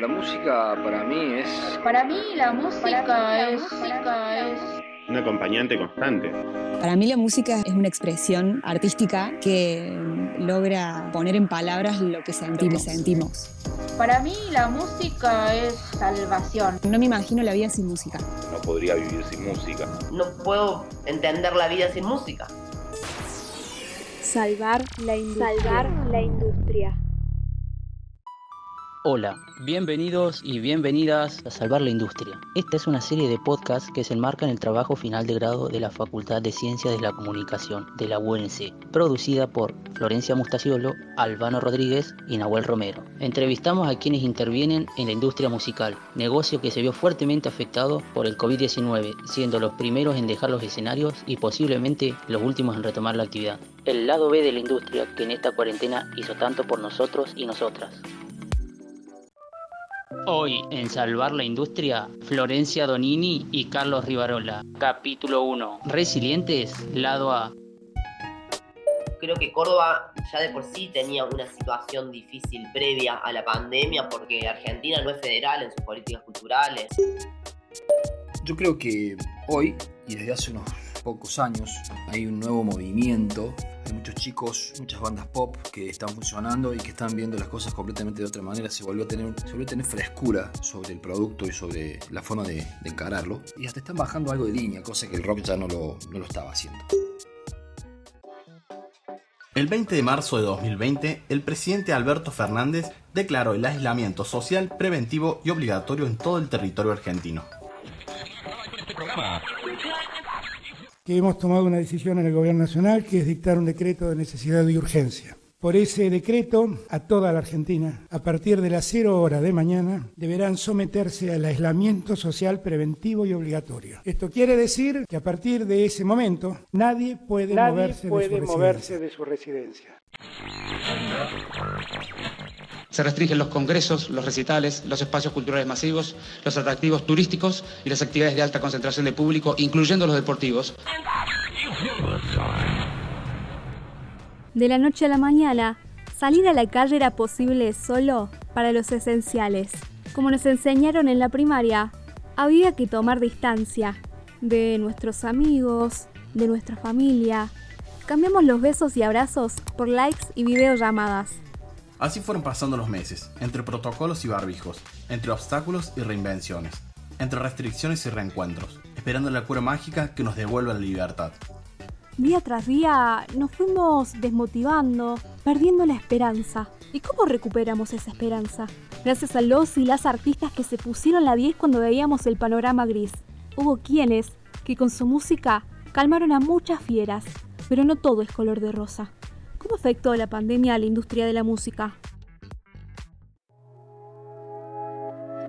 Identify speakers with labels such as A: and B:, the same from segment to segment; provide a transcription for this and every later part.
A: La música para mí es...
B: Para mí la música, es,
C: Un acompañante constante.
D: Para mí la música es una expresión artística que logra poner en palabras lo que sentimos. sentimos.
B: Para mí la música es salvación.
D: No me imagino la vida sin música.
C: No podría vivir sin música.
E: No puedo entender la vida sin música.
F: Salvar la Salvar la industria.
G: Hola, bienvenidos y bienvenidas a Salvar la Industria. Esta es una serie de podcasts que se enmarca en el trabajo final de grado de la Facultad de Ciencias de la Comunicación de la UNC, producida por Florencia Mustaciolo, Albano Rodríguez y Nahuel Romero. Entrevistamos a quienes intervienen en la industria musical, negocio que se vio fuertemente afectado por el COVID-19, siendo los primeros en dejar los escenarios y posiblemente los últimos en retomar la actividad. El lado B de la industria que en esta cuarentena hizo tanto por nosotros y nosotras. Hoy en Salvar la Industria, Florencia Donini y Carlos Rivarola. Capítulo 1. Resilientes, lado A.
E: Creo que Córdoba ya de por sí tenía una situación difícil previa a la pandemia porque Argentina no es federal en sus políticas culturales.
H: Yo creo que hoy, y desde hace unos pocos años, hay un nuevo movimiento hay muchos chicos, muchas bandas pop que están funcionando y que están viendo las cosas completamente de otra manera. Se volvió a tener, se volvió a tener frescura sobre el producto y sobre la forma de, encararlo. Y hasta están bajando algo de línea, cosa que el rock ya no lo, no lo estaba haciendo.
I: El 20 de marzo de 2020, el presidente Alberto Fernández declaró el aislamiento social preventivo y obligatorio en todo el territorio argentino
J: que hemos tomado una decisión en el Gobierno Nacional, que es dictar un decreto de necesidad y urgencia. Por ese decreto, a toda la Argentina, a partir de las cero hora de mañana, deberán someterse al aislamiento social preventivo y obligatorio. Esto quiere decir que a partir de ese momento nadie puede, moverse, de, su moverse de su residencia.
K: Se restringen los congresos, los recitales, los espacios culturales masivos, los atractivos turísticos y las actividades de alta concentración de público, incluyendo los deportivos.
F: De la noche a la mañana, salir a la calle era posible solo para los esenciales. Como nos enseñaron en la primaria, había que tomar distancia de nuestros amigos, de nuestra familia. Cambiamos los besos y abrazos por likes y videollamadas.
I: Así fueron pasando los meses, entre protocolos y barbijos, entre obstáculos y reinvenciones, entre restricciones y reencuentros, esperando la cura mágica que nos devuelva la libertad.
F: Día tras día nos fuimos desmotivando, perdiendo la esperanza. ¿Y cómo recuperamos esa esperanza? Gracias a los y las artistas que se pusieron la 10 cuando veíamos el panorama gris. Hubo quienes que con su música calmaron a muchas fieras, pero no todo es color de rosa. ¿Cómo afectó la pandemia a la industria de la música?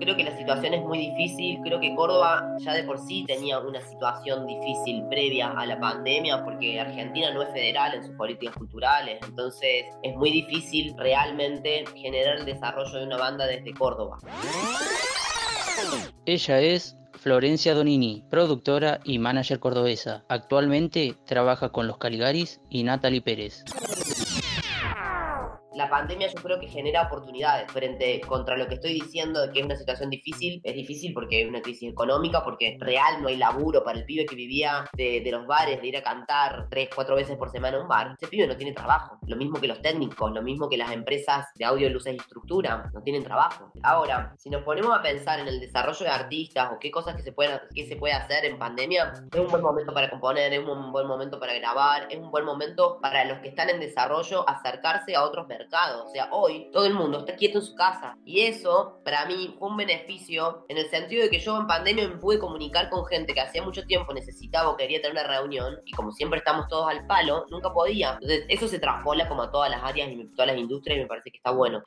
E: Creo que la situación es muy difícil, creo que Córdoba ya de por sí tenía una situación difícil previa a la pandemia porque Argentina no es federal en sus políticas culturales, entonces es muy difícil realmente generar el desarrollo de una banda desde Córdoba.
G: Ella es Florencia Donini, productora y manager cordobesa. Actualmente trabaja con los Caligaris y Natalie Pérez
E: la pandemia yo creo que genera oportunidades frente contra lo que estoy diciendo de que es una situación difícil. Es difícil porque es una crisis económica, porque real no hay laburo para el pibe que vivía de, los bares, de ir a cantar tres, cuatro veces por semana a un bar. Ese pibe no tiene trabajo. Lo mismo que los técnicos, lo mismo que las empresas de audio, luces y estructura, no tienen trabajo. Ahora, si nos ponemos a pensar en el desarrollo de artistas o qué cosas que se pueden, que se puede hacer en pandemia, es un buen momento para componer, es un buen momento para grabar, es un buen momento para los que están en desarrollo acercarse a otros mercados o sea, hoy todo el mundo está quieto en su casa. Y eso, para mí, fue un beneficio en el sentido de que yo en pandemia me pude comunicar con gente que hacía mucho tiempo necesitaba o quería tener una reunión. Y como siempre estamos todos al palo, nunca podía. Entonces, eso se traspola como a todas las áreas y todas las industrias y me parece que está bueno.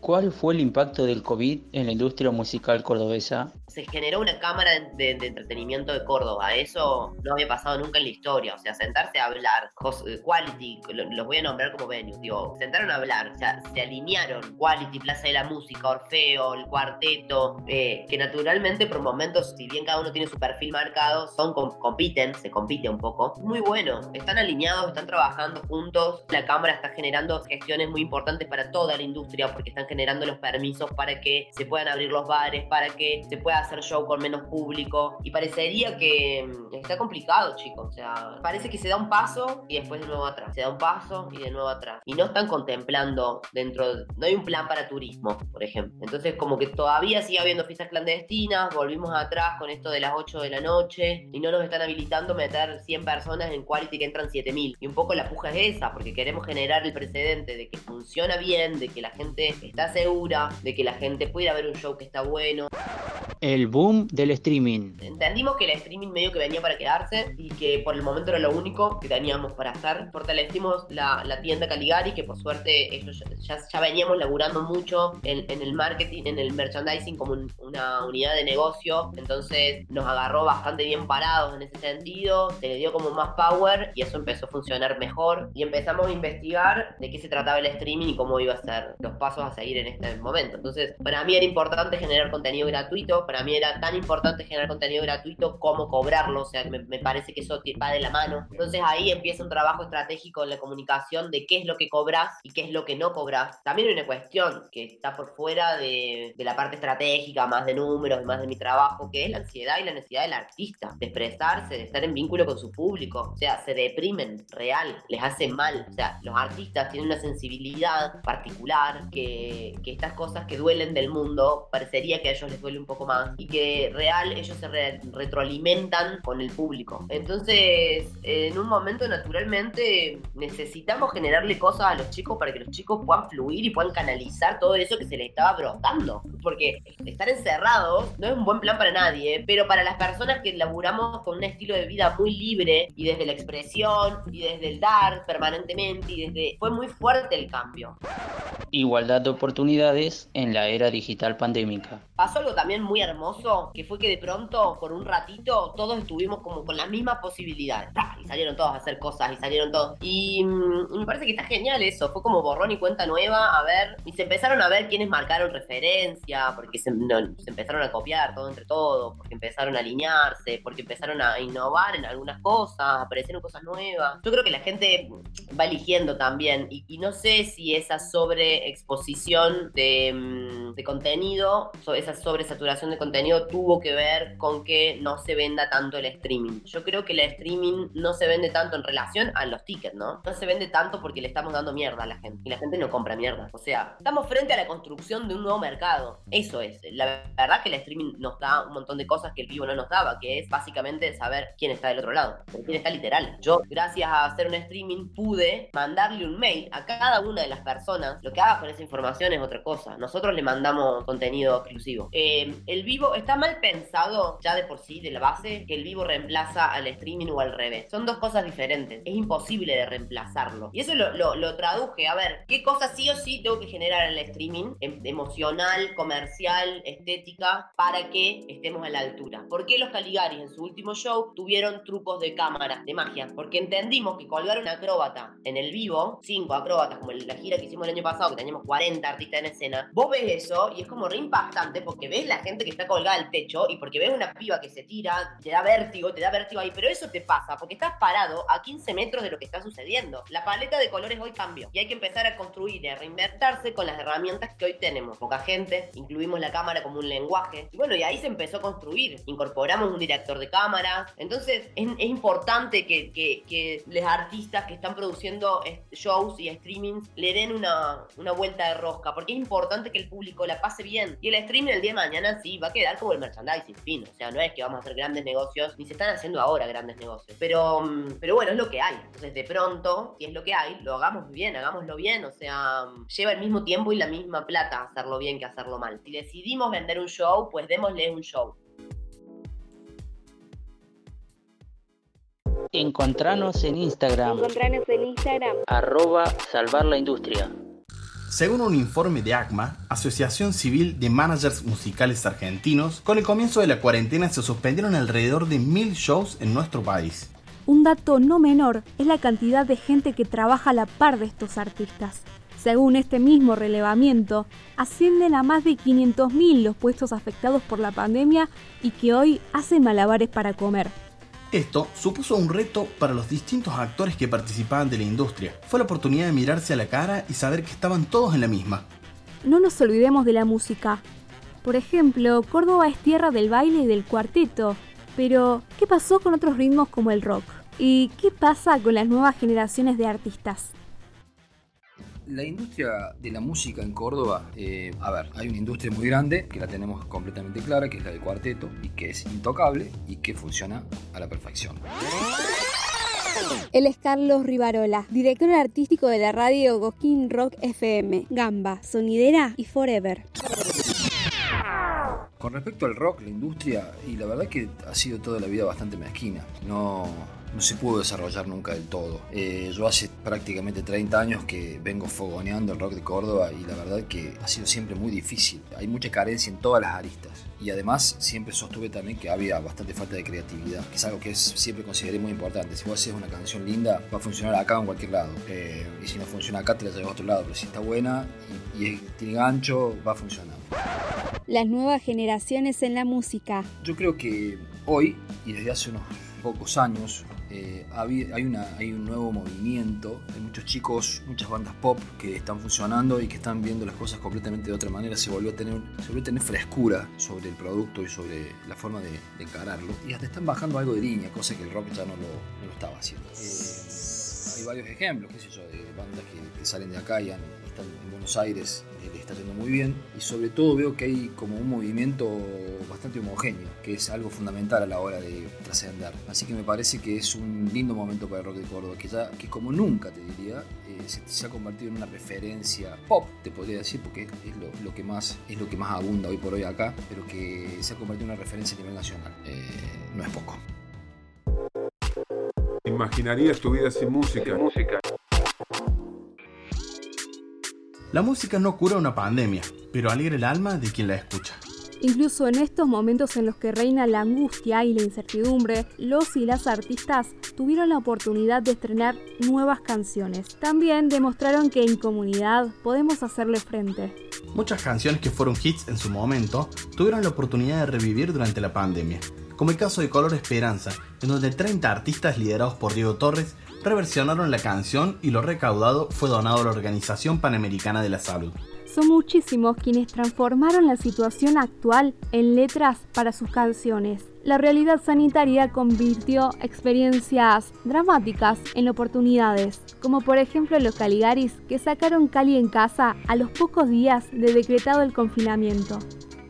G: ¿Cuál fue el impacto del COVID en la industria musical cordobesa?
E: Se generó una cámara de, entretenimiento de Córdoba. Eso no había pasado nunca en la historia. O sea, sentarse a hablar, eh, quality, los voy a nombrar como venues, digo, sentaron hablar, o sea, se alinearon Quality, Plaza de la Música, Orfeo, el Cuarteto, eh, que naturalmente por momentos, si bien cada uno tiene su perfil marcado, son compiten, se compite un poco. Muy bueno, están alineados, están trabajando juntos, la Cámara está generando gestiones muy importantes para toda la industria porque están generando los permisos para que se puedan abrir los bares, para que se pueda hacer show con menos público. Y parecería que mm, está complicado, chicos. O sea, parece que se da un paso y después de nuevo atrás. Se da un paso y de nuevo atrás. Y no están contemplando dentro, no hay un plan para turismo, por ejemplo. Entonces, como que todavía sigue habiendo fiestas clandestinas, volvimos atrás con esto de las 8 de la noche y no nos están habilitando meter 100 personas en Quality que entran 7000. Y un poco la puja es esa, porque queremos generar el precedente de que funciona bien, de que la gente está segura, de que la gente puede ver un show que está bueno.
G: El boom del streaming.
E: Entendimos que el streaming medio que venía para quedarse y que por el momento era lo único que teníamos para hacer. Fortalecimos la, la tienda Caligari, que por suerte ellos ya, ya veníamos laburando mucho en, en, el marketing, en el merchandising como una unidad de negocio. Entonces nos agarró bastante bien parados en ese sentido. Se le dio como más power y eso empezó a funcionar mejor. Y empezamos a investigar de qué se trataba el streaming y cómo iba a ser los pasos a seguir en este momento. Entonces, para mí era importante generar contenido gratuito. Para mí era tan importante generar contenido gratuito como cobrarlo. O sea, me, me parece que eso va de la mano. Entonces ahí empieza un trabajo estratégico en la comunicación de qué es lo que cobras y qué es lo que no cobras. También hay una cuestión que está por fuera de, de la parte estratégica, más de números, más de mi trabajo, que es la ansiedad y la necesidad del artista de expresarse, de estar en vínculo con su público. O sea, se deprimen, real, les hace mal. O sea, los artistas tienen una sensibilidad particular que, que estas cosas que duelen del mundo parecería que a ellos les duele un poco más y que real ellos se re retroalimentan con el público. Entonces, en un momento naturalmente necesitamos generarle cosas a los chicos que los chicos puedan fluir y puedan canalizar todo eso que se les estaba brotando. Porque estar encerrados no es un buen plan para nadie, pero para las personas que laburamos con un estilo de vida muy libre y desde la expresión y desde el dar permanentemente y desde... fue muy fuerte el cambio.
G: Igualdad de oportunidades en la era digital pandémica.
E: Pasó algo también muy hermoso, que fue que de pronto, por un ratito, todos estuvimos como con las mismas posibilidades. Y salieron todos a hacer cosas y salieron todos. Y, mm, y me parece que está genial eso. Fue como borrón y cuenta nueva, a ver. Y se empezaron a ver quiénes marcaron referencia, porque se, empezaron a copiar todo entre todos, porque empezaron a alinearse, porque empezaron a innovar en algunas cosas, aparecieron cosas nuevas. Yo creo que la gente va eligiendo también. Y, no sé si esa sobreexposición de, mm, de contenido, sobresaturación de contenido tuvo que ver con que no se venda tanto el streaming. Yo creo que el streaming no se vende tanto en relación a los tickets, ¿no? No se vende tanto porque le estamos dando mierda a la gente. Y la gente no compra mierda. O sea, estamos frente a la construcción de un nuevo mercado. Eso es. La verdad que el streaming nos da un montón de cosas que el vivo no nos daba, que es básicamente saber quién está del otro lado. Quién está literal. Yo, gracias a hacer un streaming, pude mandarle un mail a cada una de las personas. Lo que haga con esa información es otra cosa. Nosotros le mandamos contenido exclusivo. Eh, el vivo está mal pensado ya de por sí, de la base, que el vivo reemplaza al streaming o al revés. Son dos cosas diferentes. Es imposible de reemplazarlo. Y eso lo, lo, lo traduje. A ver, ¿qué cosas sí o sí tengo que generar en el streaming? Em, emocional, comercial, estética, para que estemos a la altura. ¿Por qué los Caligaris en su último show tuvieron trucos de cámara, de magia? Porque entendimos que colgar un acróbata en el vivo, cinco acróbatas, como la gira que hicimos el año pasado, que teníamos 40 artistas en escena, vos ves eso y es como re impactante porque ves la gente que está colgada al techo y porque ves una piba que se tira, te da vértigo, te da vértigo ahí, pero eso te pasa porque estás parado a 15 metros de lo que está sucediendo. La paleta de colores hoy cambió y hay que empezar a construir y a reinvertirse con las herramientas que hoy tenemos. Poca gente, incluimos la cámara como un lenguaje y bueno, y ahí se empezó a construir. Incorporamos un director de cámara. Entonces es, es importante que, que, que los artistas que están produciendo shows y streamings le den una, una vuelta de rosca porque es importante que el público la pase bien y el streaming el día de mañana sí va a quedar como el merchandising, fin. O sea, no es que vamos a hacer grandes negocios, ni se están haciendo ahora grandes negocios. Pero, mm, pero bueno, es lo que hay. Entonces, de pronto, si es lo que hay, lo hagamos bien, hagámoslo bien. O sea, mm, lleva el mismo tiempo y la misma plata hacerlo bien que hacerlo mal. Si decidimos vender un show, pues démosle un show.
G: Encontranos en Instagram.
F: Encontranos en Instagram.
G: Arroba salvar la industria.
I: Según un informe de ACMA, Asociación Civil de Managers Musicales Argentinos, con el comienzo de la cuarentena se suspendieron alrededor de mil shows en nuestro país.
F: Un dato no menor es la cantidad de gente que trabaja a la par de estos artistas. Según este mismo relevamiento, ascienden a más de 500.000 los puestos afectados por la pandemia y que hoy hacen malabares para comer.
I: Esto supuso un reto para los distintos actores que participaban de la industria. Fue la oportunidad de mirarse a la cara y saber que estaban todos en la misma.
F: no nos olvidemos de la música. Por ejemplo, Córdoba es tierra del baile y del cuarteto, pero ¿qué pasó con otros ritmos como el rock? ¿Y qué pasa con las nuevas generaciones de artistas?
H: La industria de la música en Córdoba, eh, a ver, hay una industria muy grande que la tenemos completamente clara, que es la del cuarteto, y que es intocable y que funciona a la perfección.
F: Él es Carlos Rivarola, director artístico de la radio Gokin Rock FM, Gamba, Sonidera y Forever.
H: Con respecto al rock, la industria, y la verdad que ha sido toda la vida bastante mezquina. No, no se pudo desarrollar nunca del todo. Eh, yo hace prácticamente 30 años que vengo fogoneando el rock de Córdoba y la verdad que ha sido siempre muy difícil. Hay mucha carencia en todas las aristas. Y además siempre sostuve también que había bastante falta de creatividad, que es algo que siempre consideré muy importante. Si vos haces una canción linda, va a funcionar acá o en cualquier lado. Eh, y si no funciona acá, te la llevas a otro lado. Pero si está buena y, y tiene gancho, va a funcionar.
F: Las nuevas generaciones en la música.
H: Yo creo que hoy, y desde hace unos pocos años, eh, hay, una, hay un nuevo movimiento, hay muchos chicos, muchas bandas pop que están funcionando y que están viendo las cosas completamente de otra manera, se volvió a tener, frescura sobre el producto y sobre la forma de, encararlo. Y hasta están bajando algo de línea, cosa que el rock ya no lo, estaba haciendo. Eh, hay varios ejemplos, qué sé yo, de bandas que, salen de acá y están en Buenos Aires está yendo muy bien y sobre todo veo que hay como un movimiento bastante homogéneo, que es algo fundamental a la hora de trascender. Así que me parece que es un lindo momento para el rock de Córdoba, que ya que como nunca te diría, eh, se, ha convertido en una referencia pop, te podría decir, porque es lo, que más es lo que más abunda hoy por hoy acá, pero que se ha convertido en una referencia a nivel nacional. Eh, no es poco.
L: ¿Imaginarías tu vida sin música? Sin música.
I: La música no cura una pandemia, pero alegra el alma de quien la escucha.
F: Incluso en estos momentos en los que reina la angustia y la incertidumbre, los y las artistas tuvieron la oportunidad de estrenar nuevas canciones. También demostraron que en comunidad podemos hacerle frente.
I: Muchas canciones que fueron hits en su momento tuvieron la oportunidad de revivir durante la pandemia, como el caso de Color Esperanza, en donde 30 artistas liderados por Diego Torres reversionaron la canción y lo recaudado fue donado a la Organización Panamericana de la Salud.
F: Son muchísimos quienes transformaron la situación actual en letras para sus canciones. La realidad sanitaria convirtió experiencias dramáticas en oportunidades, como por ejemplo los Caligaris que sacaron Cali en casa a los pocos días de decretado el confinamiento.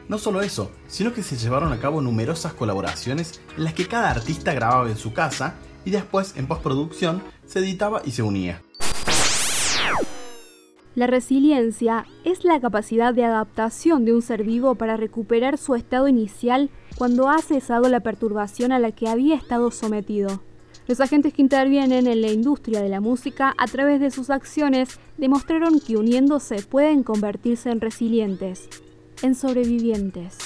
I: No solo eso, sino que se llevaron a cabo numerosas colaboraciones en las que cada artista grababa en su casa y después en postproducción se editaba y se unía.
F: La resiliencia es la capacidad de adaptación de un ser vivo para recuperar su estado inicial cuando ha cesado la perturbación a la que había estado sometido. Los agentes que intervienen en la industria de la música a través de sus acciones demostraron que uniéndose pueden convertirse en resilientes, en sobrevivientes.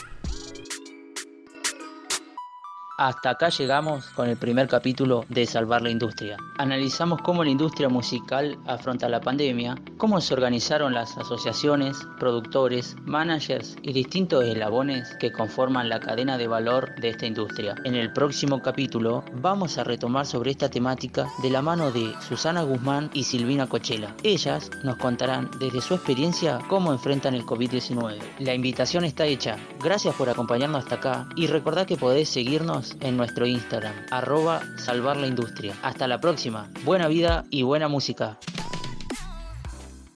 G: Hasta acá llegamos con el primer capítulo de Salvar la Industria. Analizamos cómo la industria musical afronta la pandemia, cómo se organizaron las asociaciones, productores, managers y distintos eslabones que conforman la cadena de valor de esta industria. En el próximo capítulo vamos a retomar sobre esta temática de la mano de Susana Guzmán y Silvina Cochela. Ellas nos contarán desde su experiencia cómo enfrentan el COVID-19. La invitación está hecha. Gracias por acompañarnos hasta acá y recordad que podés seguirnos en nuestro Instagram, arroba salvar la industria. Hasta la próxima, buena vida y buena música.